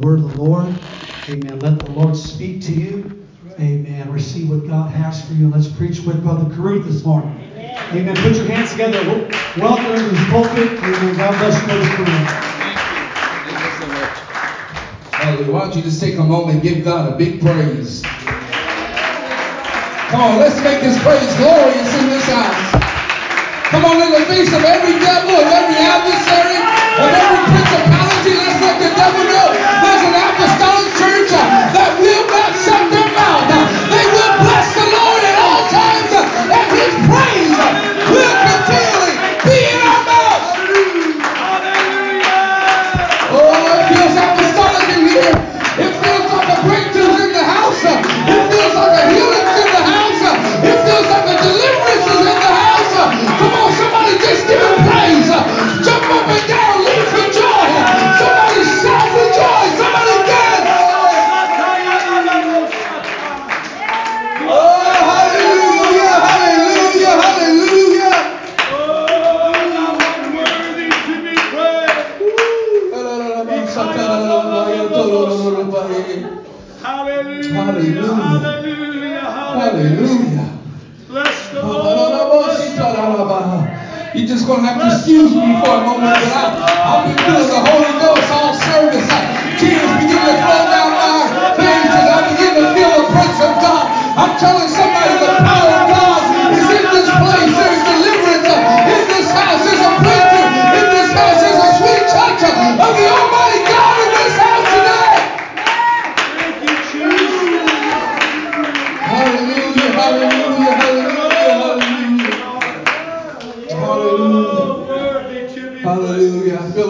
word of the Lord. Amen. Let the Lord speak to you. Amen. Receive what God has for you. Let's preach with Brother Karuth this morning. Amen. Amen. Put your hands together. Welcome to his pulpit. Amen. God bless you, Brother Karuth. Thank you Thank you so much. Hallelujah. Why don't you just take a moment and give God a big praise? Come on, let's make this praise glorious in this house. Come on, in the face of every devil, of every adversary, of every principality, let's let the devil know. There's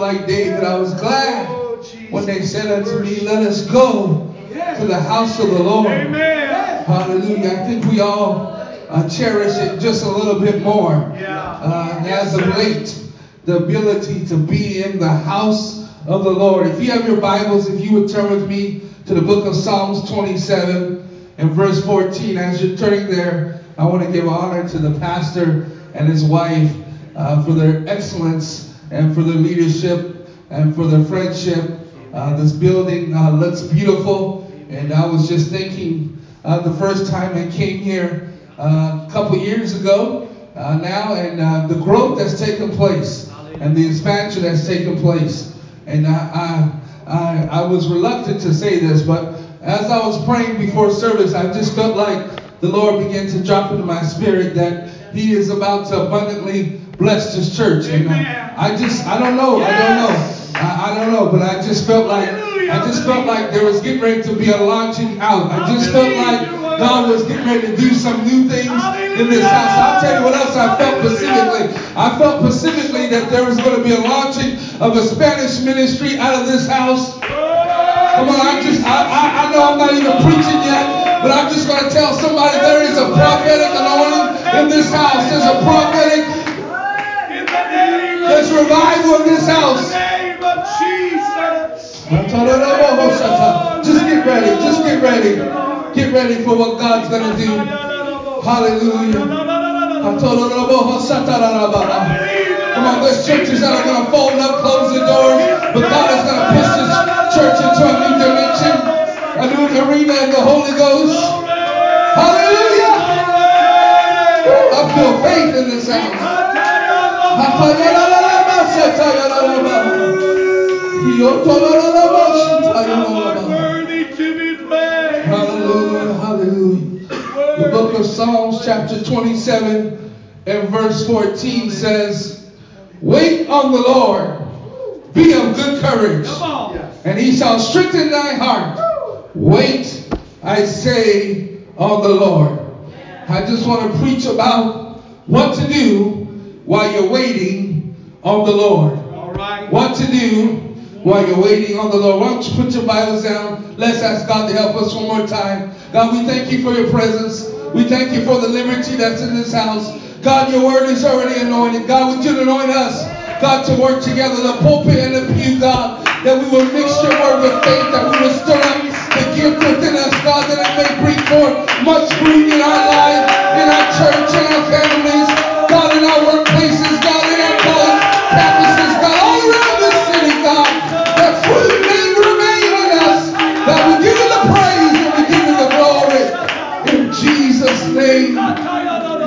like David. I was glad Oh, when they said unto me, Let us go to the house of the Lord. Amen. Hallelujah. I think we all uh, cherish it just a little bit more. Uh, as of late, the ability to be in the house of the Lord. If you have your Bibles, if you would turn with me to the book of Psalms 27 and verse 14. As you're turning there, I want to give honor to the pastor and his wife uh, for their excellence and for their leadership and for their friendship. Uh, this building uh, looks beautiful, and I was just thinking uh, the first time I came here uh, a couple years ago uh, now, and uh, the growth that's taken place and the expansion that's taken place. And I, I, I, I was reluctant to say this, but as I was praying before service, I just felt like the Lord began to drop into my spirit that He is about to abundantly bless this church. And Amen. I, just, I don't know, I don't know. I, I don't know, but I just felt like I just felt like there was getting ready to be a launching out. I just felt like God was getting ready to do some new things in this house. I'll tell you what else I felt specifically. I felt specifically that there was going to be a launching of a Spanish ministry out of this house. Come on, I just I, I, I know I'm not even preaching yet, but I'm just going to tell somebody there is a prophetic anointing in this house. There's a prophetic, there's revival in this In house. the name of Jesus. Just get ready. Just get ready. Get ready for what God's going to do. Hallelujah. Come on, there's churches that are going to fold up, close the doors, but God is going to push this church into a new dimension, a new arena in the Holy Ghost. Hallelujah. I feel faith in this house. Hallelujah, hallelujah. The book of Psalms, chapter 27 and verse 14 says, Wait on the Lord, be of good courage, and he shall strengthen thy heart. Wait, I say, on the Lord. I just want to preach about what to do while you're waiting on the Lord. All right. What to do while you're waiting on the Lord. Why don't you put your Bibles down? Let's ask God to help us one more time. God, we thank you for your presence. We thank you for the liberty that's in this house. God, your word is already anointed. God, would you anoint us, God, to work together, the pulpit and the pew, God, that we will mix your word with faith, that we will stir up the gift within us, God, that it may bring forth much fruit in our life, in our church, in our families,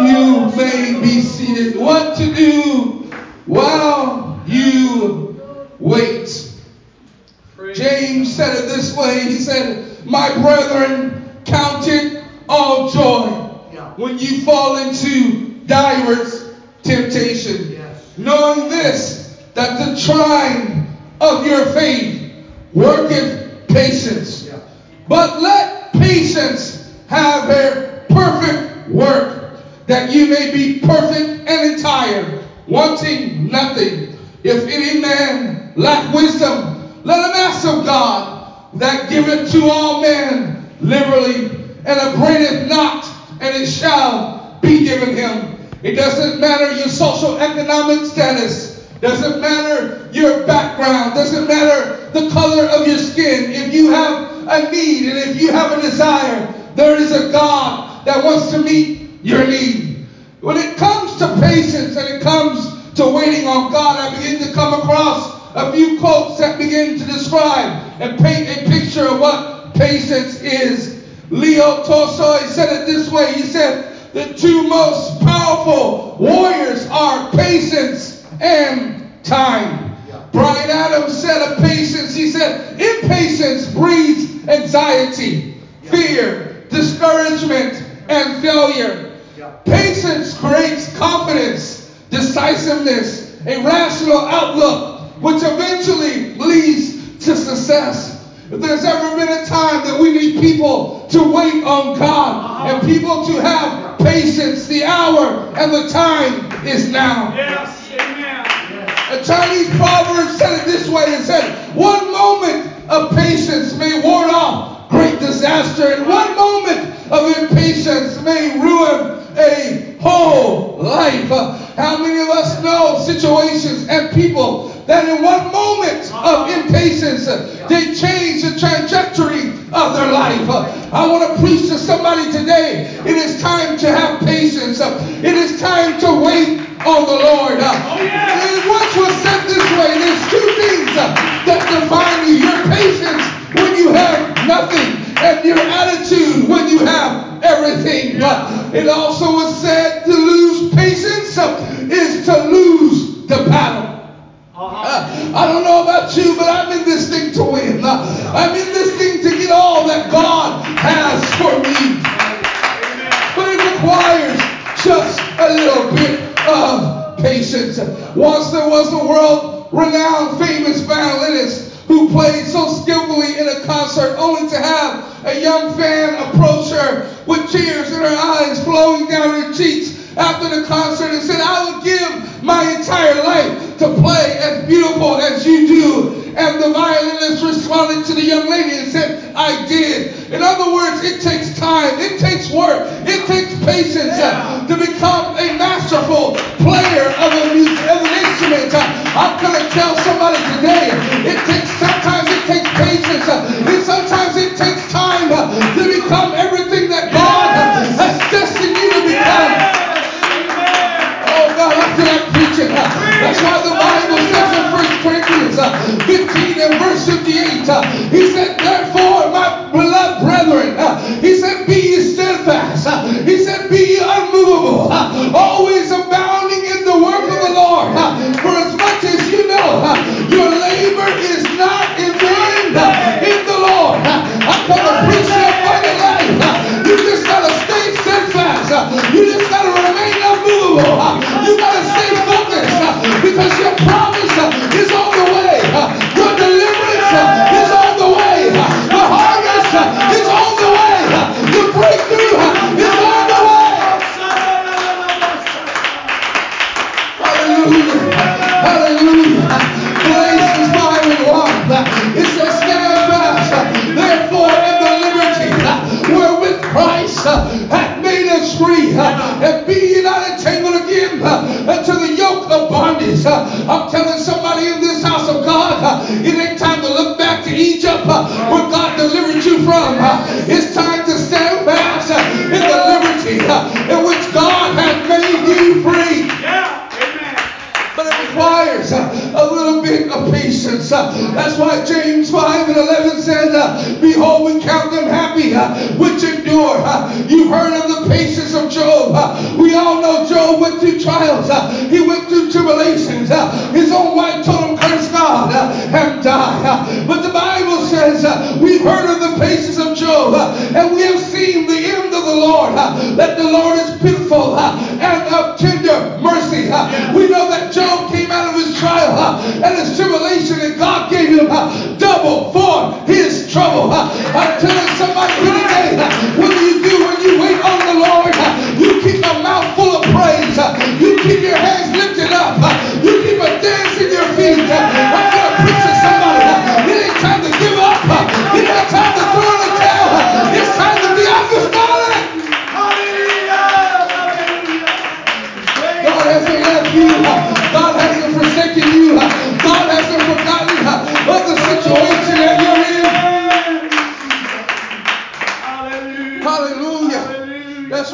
you may be seated. What to do while you wait. James said it this way. He said, My brethren, count it all joy when you fall into divers temptation. Knowing this, that the trying of your faith worketh patience. But let that you may be perfect and entire, wanting nothing. If any man lack wisdom, let him ask of God, that giveth to all men liberally, and upbraideth not, and it shall be given him. It doesn't matter your social economic status. Doesn't matter your background. Doesn't matter the color of your skin. If you have a need and if you have a desire, there is a God that wants to meet your need. When it comes to patience and it comes to waiting on God, I begin to come across a few quotes that begin to describe and paint a picture of what patience is. Leo Tolstoy said it this way. He said, the two most powerful warriors are patience and time. Brian Adams said of patience, he said, impatience breeds anxiety, fear, discouragement, and failure. Patience creates confidence, decisiveness, a rational outlook, which eventually leads to success. If there's ever been a time that we need people to wait on God and people to have patience, the hour and the time is now. Yes, amen. A Chinese proverb said it this way it said, One moment of patience may ward off great disaster, and one moment of impatience may ruin a whole life. Uh, How many of us know situations and people that in one moment of impatience uh, they change the trajectory of their life? Uh, I want to preach to somebody today. It is time to have patience. It is time to wait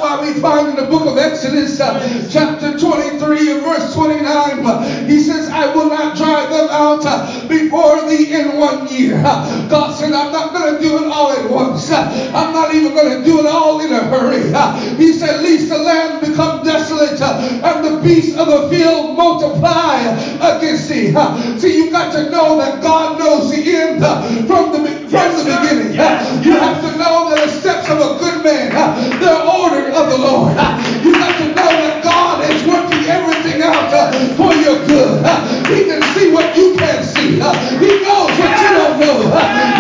why we find in the book of Exodus, uh, chapter 23 and verse 29, uh, he says, I will not drive them out uh, before thee in one year. Uh, God said, I'm not going to do it all at once. Uh, I'm not even going to do it all in a hurry. Uh, he said, Least the land become and the beasts of the field multiply against thee. See, you got to know that God knows the end from the, from the beginning. You have to know that the steps of a good man, they're ordered of the Lord. You got to know that God is working everything out for your good. He can see what you can't see. He knows what you don't know.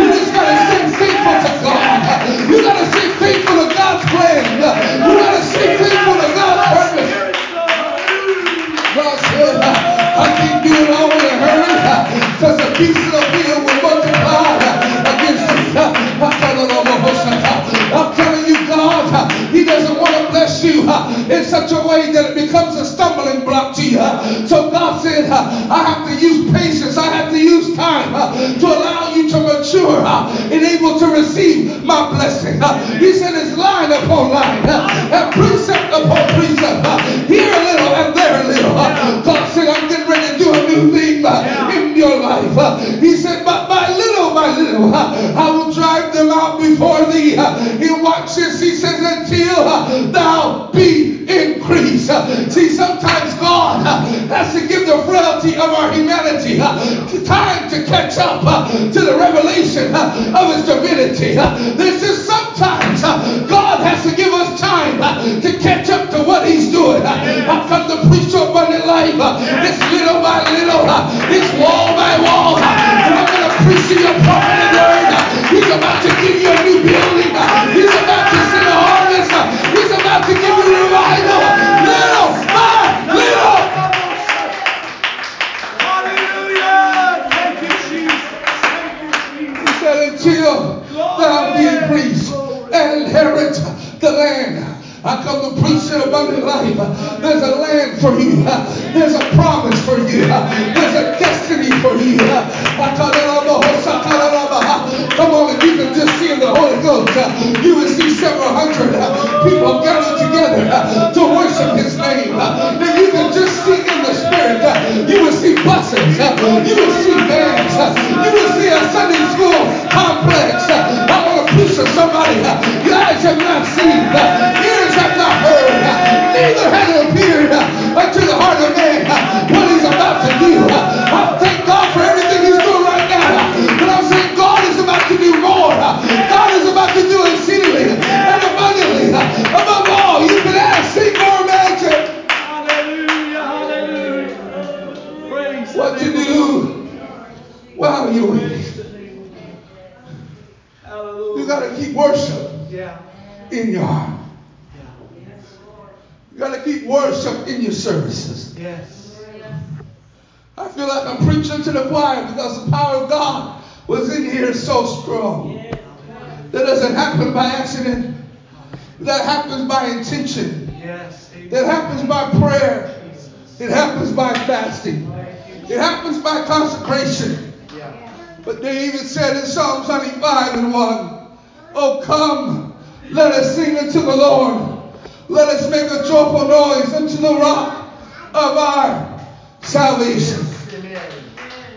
Oh come, let us sing unto the Lord. Let us make a joyful noise unto the rock of our salvation.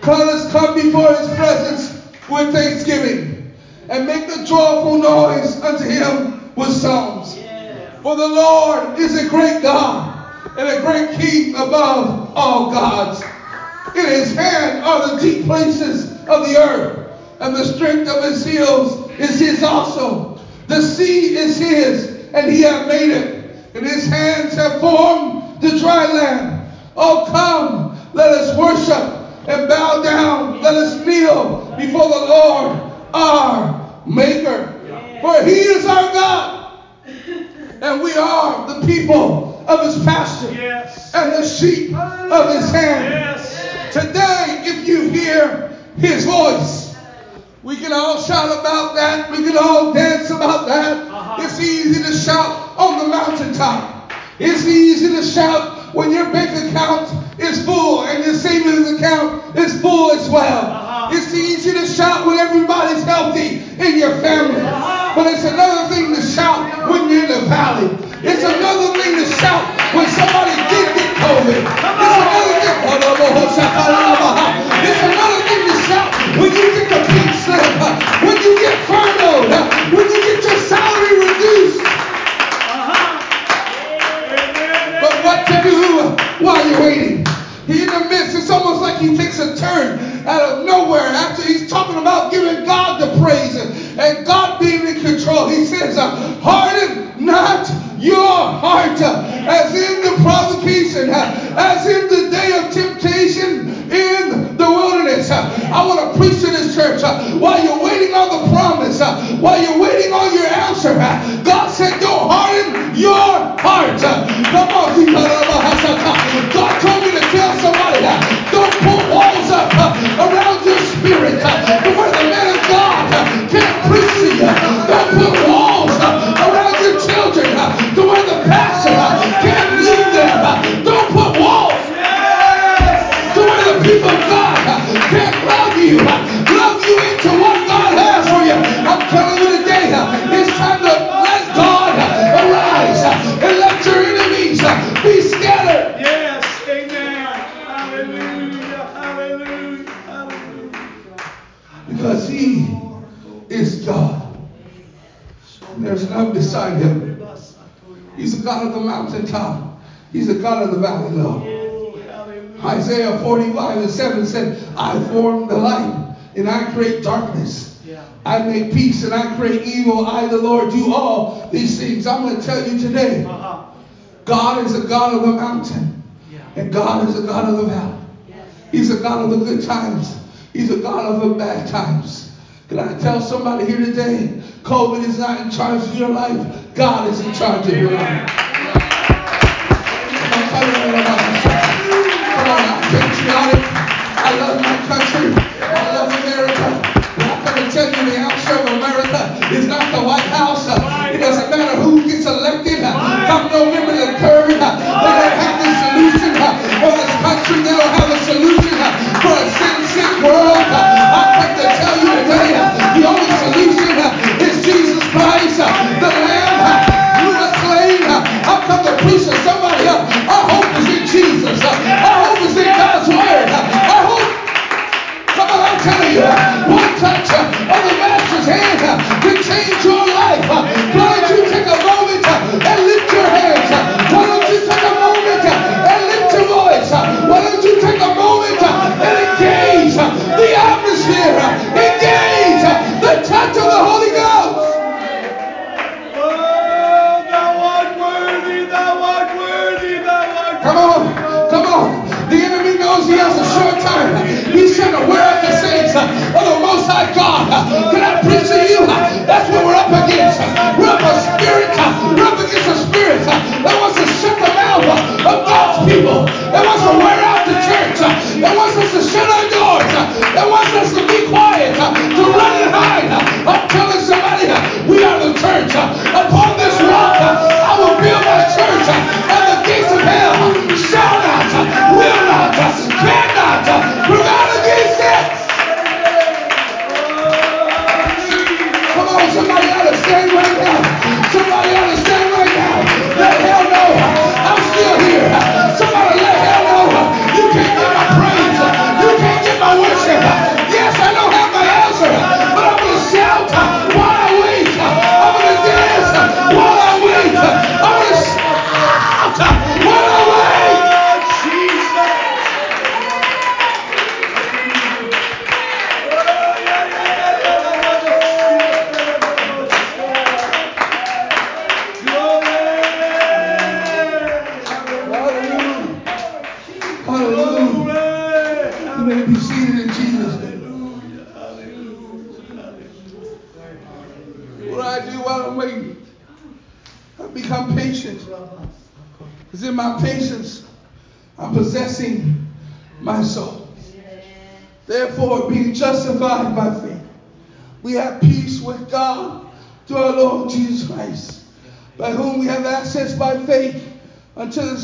Let us come before his presence with thanksgiving and make a joyful noise unto him with songs. For the Lord is a great God and a great King above all gods. In his hand are the deep places of the earth, and the strength of his heels is his also. The sea is his, and he hath made it, and his hands have formed the dry land. Oh, come, let us worship and bow down. Let us kneel before the Lord, our Maker. For he is our God, and we are the people of his pasture Yes. and the sheep of his hand. Yes. Today, if you hear his voice, we can all shout about that. We can all dance about that. Uh-huh. It's easy to shout on the mountaintop. It's easy to shout when your bank account is full and your savings account is full as well. Uh-huh. It's easy to shout when everybody's healthy in your family. Uh-huh. But it's another thing to shout when you're in the valley. It's another thing to shout when somebody did get COVID. It's another thing. while you're waiting. He in the midst, it's almost like he takes a turn out of nowhere after he's talking about giving God the praise and, and God being in control. He says, uh, Harden not your heart, uh, as in the provocation, uh, as in God is a God of the mountain, and God is a God of the valley. He's a God of the good times, He's a God of the bad times. Can I tell somebody here today? COVID is not in charge of your life, God is in charge of your life.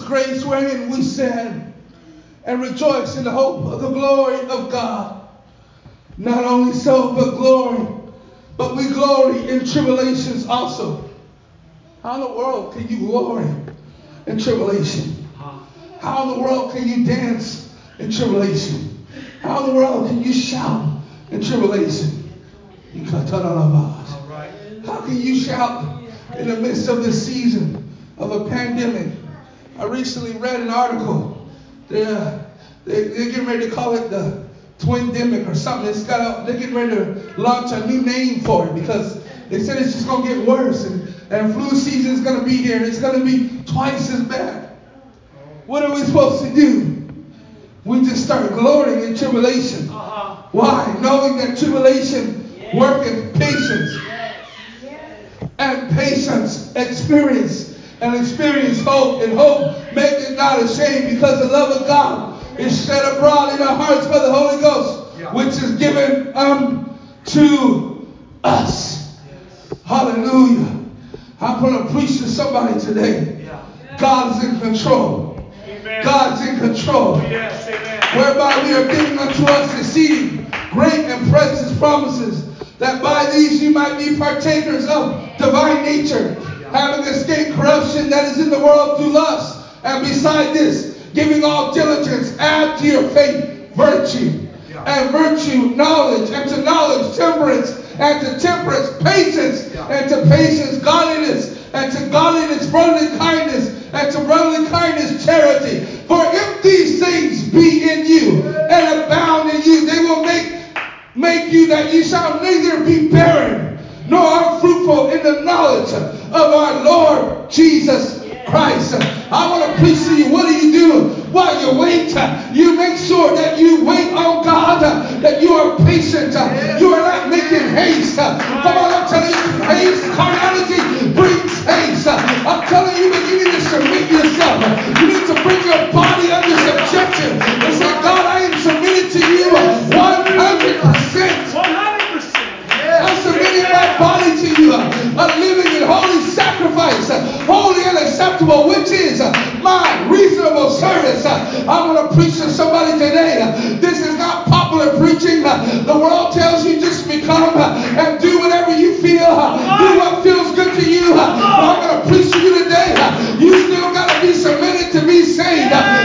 Grace wherein we stand and rejoice in the hope of the glory of God. Not only so, but glory, but we glory in tribulations also. How in the world can you glory in tribulation? How in the world can you dance in tribulation? How in the world can you shout in tribulation? How can you shout in the midst of this season of a pandemic? I recently read an article. They're, uh, they're, they're getting ready to call it the twindemic or something. It's got a, they're getting ready to launch a new name for it because they said it's just going to get worse and, and flu season is going to be here and it's going to be twice as bad. What are we supposed to do? We just start glorying in tribulation. Uh-huh. Why? Knowing that tribulation worketh patience. And patience experience. And experience hope. And hope maketh not ashamed because the love of God is shed abroad in our hearts by the Holy Ghost, which is given um, unto us. Hallelujah. I'm going to preach to somebody today. God's in control. Amen. God's in control oh, Yes, whereby we are given unto us exceeding great and precious promises, that by these you might be partakers of divine nature, having escaped corruption that is in the world through lust. And beside this, giving all diligence, add to your faith virtue. And virtue, knowledge, and to knowledge, temperance, and to temperance, patience, and to patience, godliness, and to godliness, brotherly kindness, and to brotherly kindness, charity. For if these things be in you and abound in you, they will make make you that you shall neither be barren nor unfruitful in the knowledge of our Lord Jesus Christ. I want to preach to you. What do you do while you wait? You make sure that you wait on God, that you are patient. You are not making haste. Come on, I'm telling you, haste, carnality brings haste. I'm telling you that you need to submit yourself. You need to bring your body under subjection. holy and acceptable, which is my reasonable service. I'm gonna preach to somebody today. This is not popular preaching. The world tells you just become and do whatever you feel. Do what feels good to you. But I'm going to preach to you today. You still got to be submitted to be saved.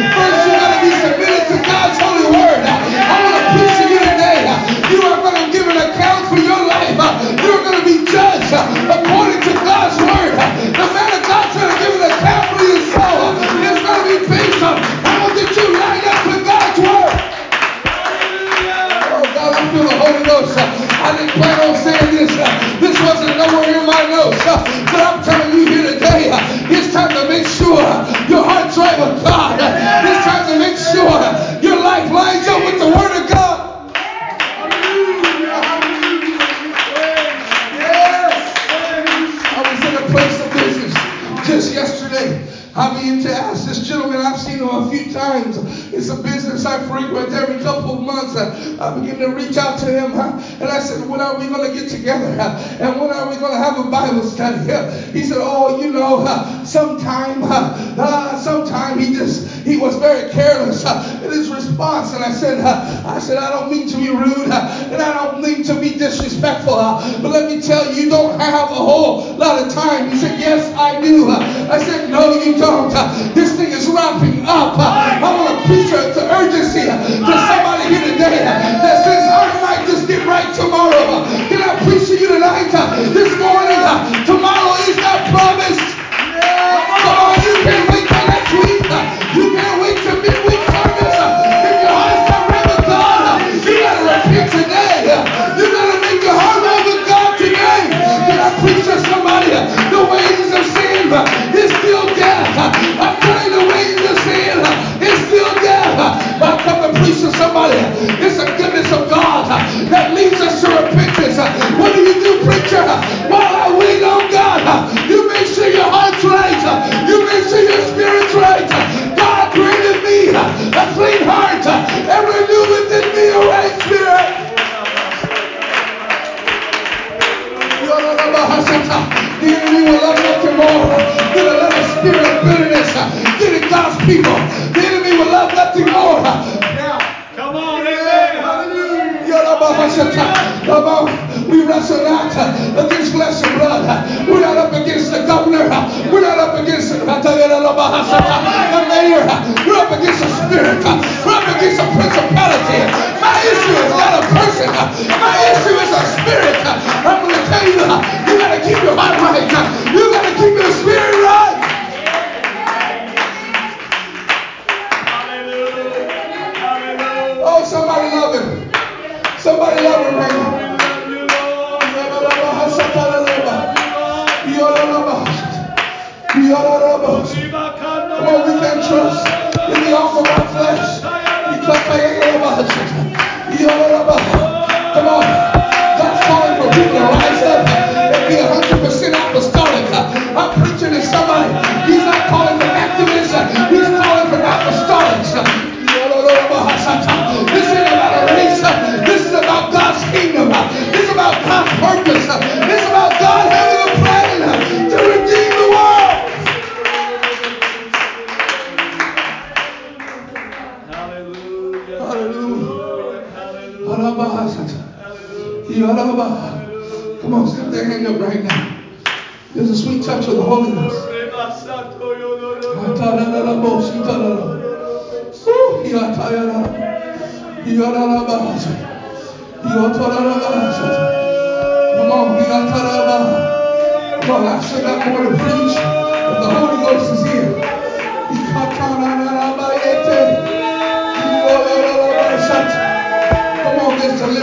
people.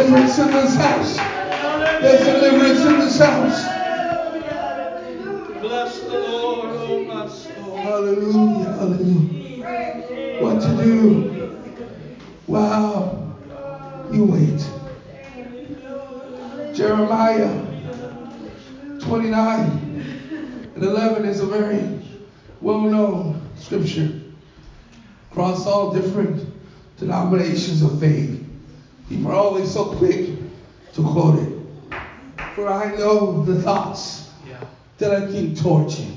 Deliverance in this house. There's deliverance in this house. Bless the Lord, oh my soul. Hallelujah, hallelujah. What to do? Wow. You wait. Jeremiah 29 and 11 is a very well known scripture across all different denominations of faith. Always so quick to quote it. For I know the thoughts that I think towards you.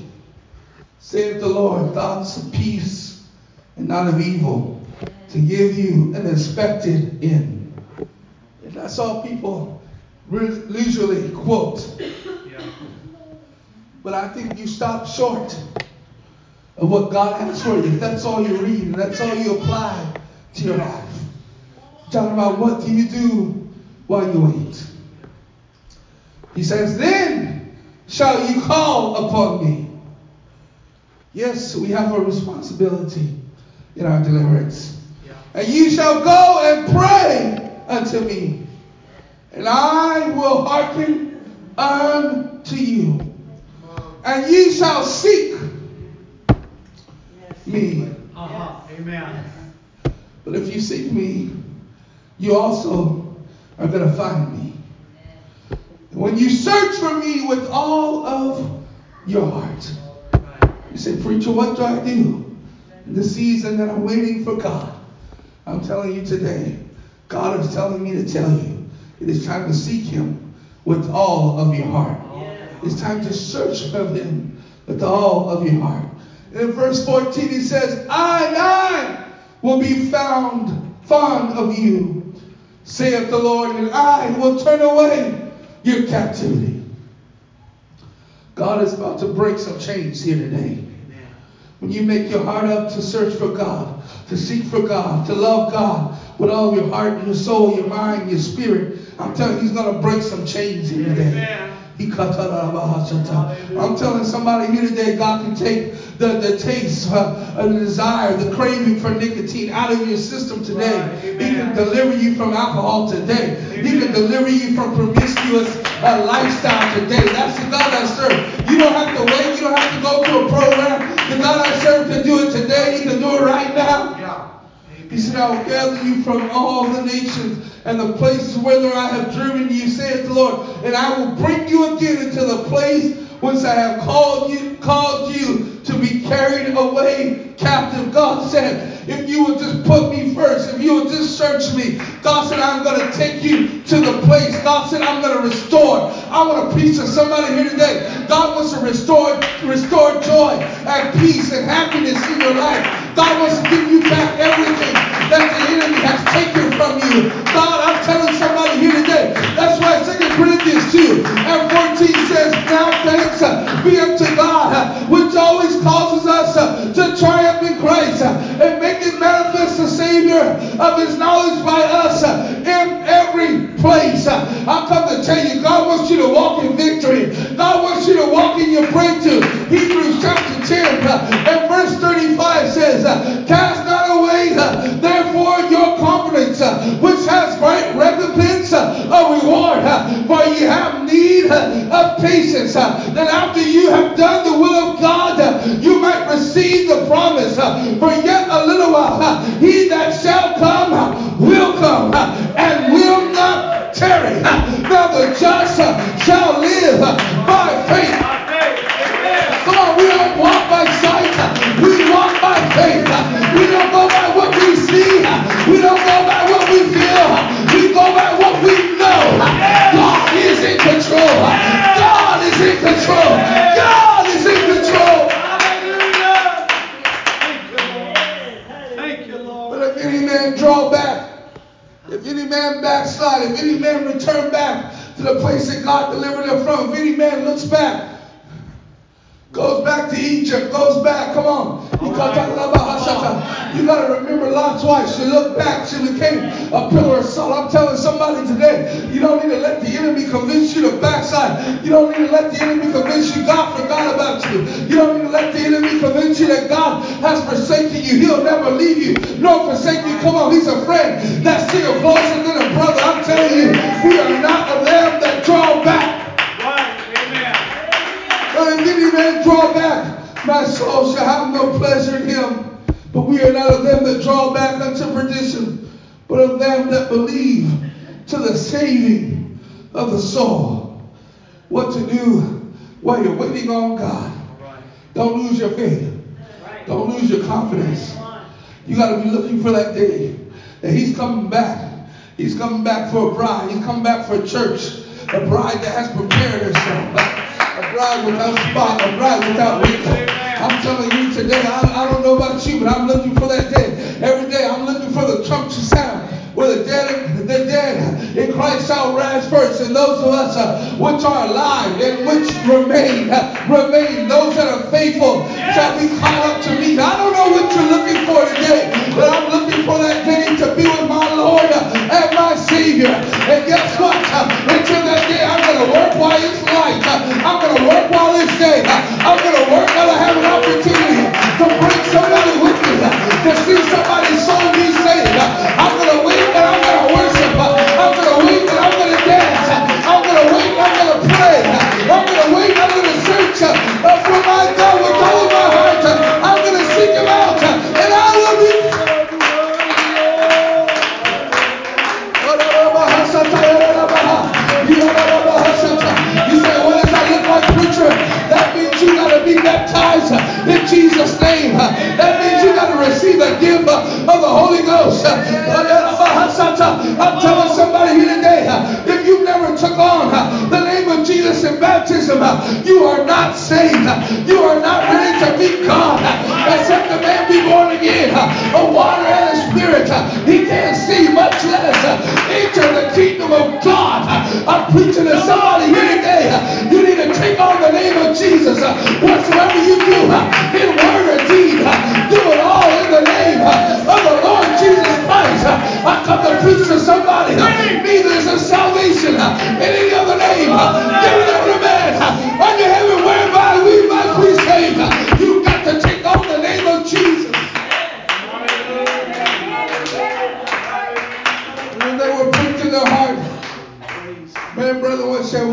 Saith the Lord, thoughts of peace and not of evil, to give you an expected end. And that's all people usually quote. But I think you stop short of what God has for you. If that's all you read and that's all you apply to your life. Talking about what do you do while you wait. He says, Then shall you call upon me. Yes, we have a responsibility in our deliverance. Yeah. And you shall go and pray unto me, and I will hearken unto you. And ye shall seek me. Uh-huh. Amen. But if you seek me, you also are going to find me. When you search for me with all of your heart. You say, Preacher, what do I do in the season that I'm waiting for God? I'm telling you today, God is telling me to tell you, it is time to seek Him with all of your heart. It's time to search for Him with all of your heart. In verse 14, He says, I I will be found fond of you, saith the Lord, and I will turn away your captivity. God is about to break some chains here today. When you make your heart up to search for God, to seek for God, to love God with all your heart, and your soul, your mind, your spirit, I'm telling you, He's going to break some chains here today. I'm telling somebody here today, God can take the, the taste, uh, the desire, the craving for nicotine out of your system today. Right. He can deliver you from alcohol today. Amen. He can deliver you from promiscuous uh, lifestyle today. That's the God I serve. You don't have to wait. You don't have to go to a program. The God I serve can do it today. He can do it right now. Yeah. He said, I will gather you from all the nations and the places whither I have driven you, saith the Lord, and I will bring you again into the place whence I have called you, called you be carried away captive. God said, if you would just put me first, if you would just search me, God said, I'm going to take you to the place. God said, I'm going to restore. I want to preach to somebody here today. God wants to restore, restore joy and peace and happiness in your life. God wants to give you back everything that the enemy has taken from you. God, I'm telling somebody here today. That's why 2 Corinthians 2 and 14 says, Now thanks be unto to triumph in Christ uh, and make making manifest the Savior of his knowledge by us uh, in every place. Uh, I've come to tell you, God wants you to walk in victory. God wants you to walk in your breakthrough. Hebrews chapter 10 and verse 35 says, Cast has prepared herself. A bride without spot. A bride without wrinkle. I'm telling you today, I, I don't know about you, but I'm looking for that day. Every day I'm looking for the trump to sound where the dead, the dead in Christ shall rise first, and those of us uh, which are alive and which remain, uh, remain, those that are faithful shall be caught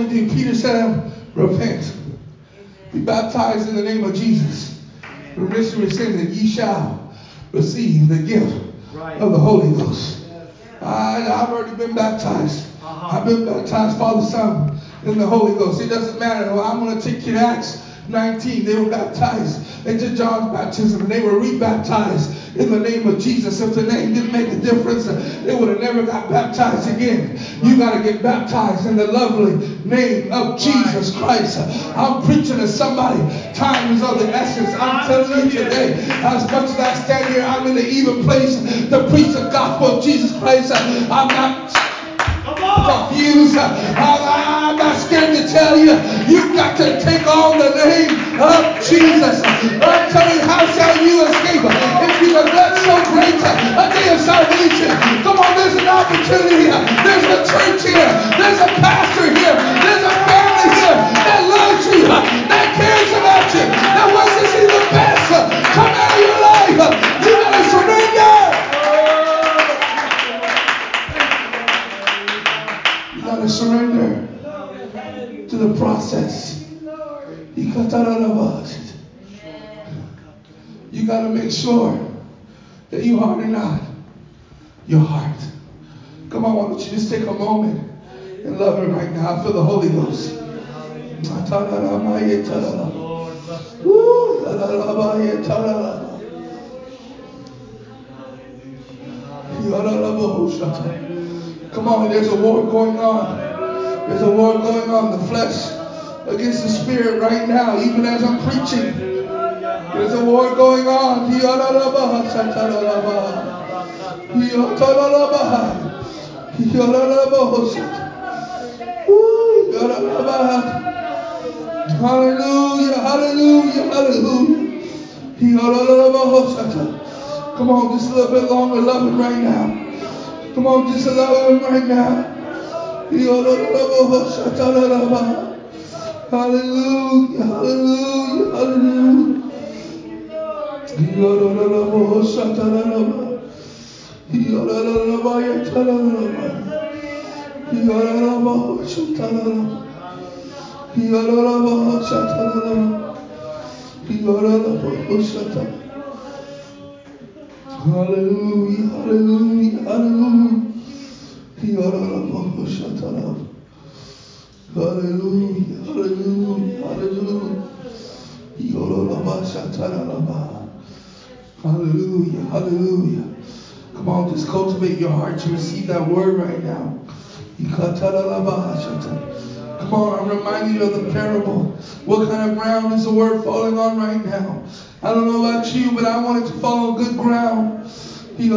what shall we do? Peter said, repent. Be baptized in the name of Jesus. Remission of sins, and ye shall receive the gift of the Holy Ghost. I, have already been baptized. Uh-huh. I've been baptized, Father, Son, in the Holy Ghost. It doesn't matter. I'm going to take you to Acts 19. They were baptized into John's baptism and they were rebaptized in the name of Jesus. If the name didn't make a difference, they would have never got baptized again. You got to get baptized in the lovely name of Jesus Christ. I'm preaching to somebody. Time is of the essence. I'm telling you today, as much as I stand here, I'm in the even place to preach the gospel of Jesus Christ. I'm not confused. I'm not scared to tell you, you've got to take on the name of Jesus. Uh, I'm telling you, how shall you escape if you neglect so great a day of salvation? Come on, there's an opportunity. here. There's a church here. There's a pastor here. There's a family here that loves you, got to surrender to the process. You got to make sure that you harden not your heart. Come on, why don't you just take a moment and love him right now? I feel the Holy Ghost. Come on, there's a war going on. There's a war going on. The flesh against the spirit right now, even as I'm preaching. There's a war going on. Hallelujah, hallelujah, hallelujah. Come on, just a little bit longer. Love him right now. Come on, just love him right now. Hallelujah, hallelujah, hallelujah. Hallelujah, hallelujah, hallelujah. Hallelujah, hallelujah, hallelujah. Hallelujah, hallelujah. Hallelujah. Come on, just cultivate your heart to receive that word right now. Come on, I'm reminding you of the parable. What kind of ground is the word falling on right now? I don't know about you, but I wanted to fall on good ground. Come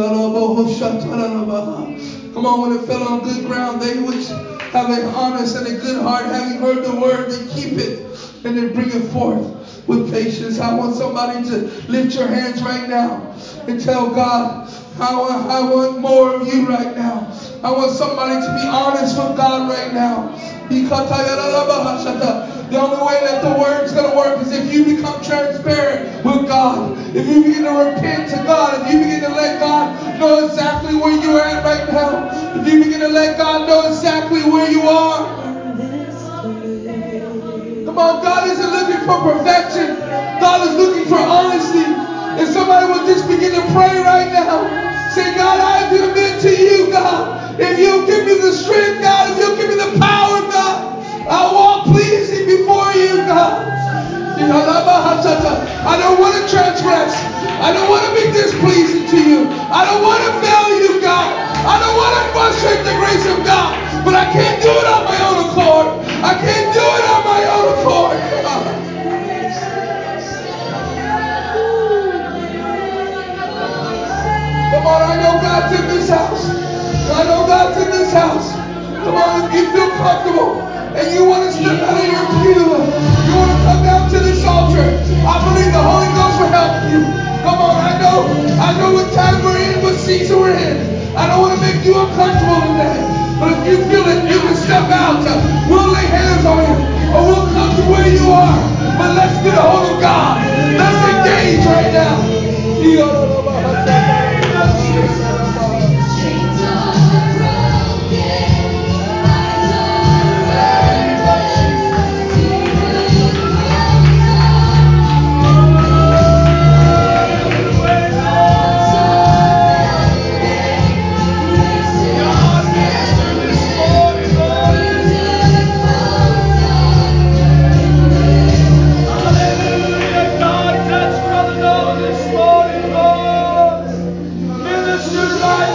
on, when it fell on good ground, they which have an honest and a good heart, having heard the word, they keep it and they bring it forth with patience. I want somebody to lift your hands right now and tell God, I want, I want more of you right now. I want somebody to be honest with God right now. The only way that the word's going If you begin to repent to God. If you begin to let God know exactly where you're at right now. If you begin to let God know exactly where you are. Come on, God isn't looking for perfection. life.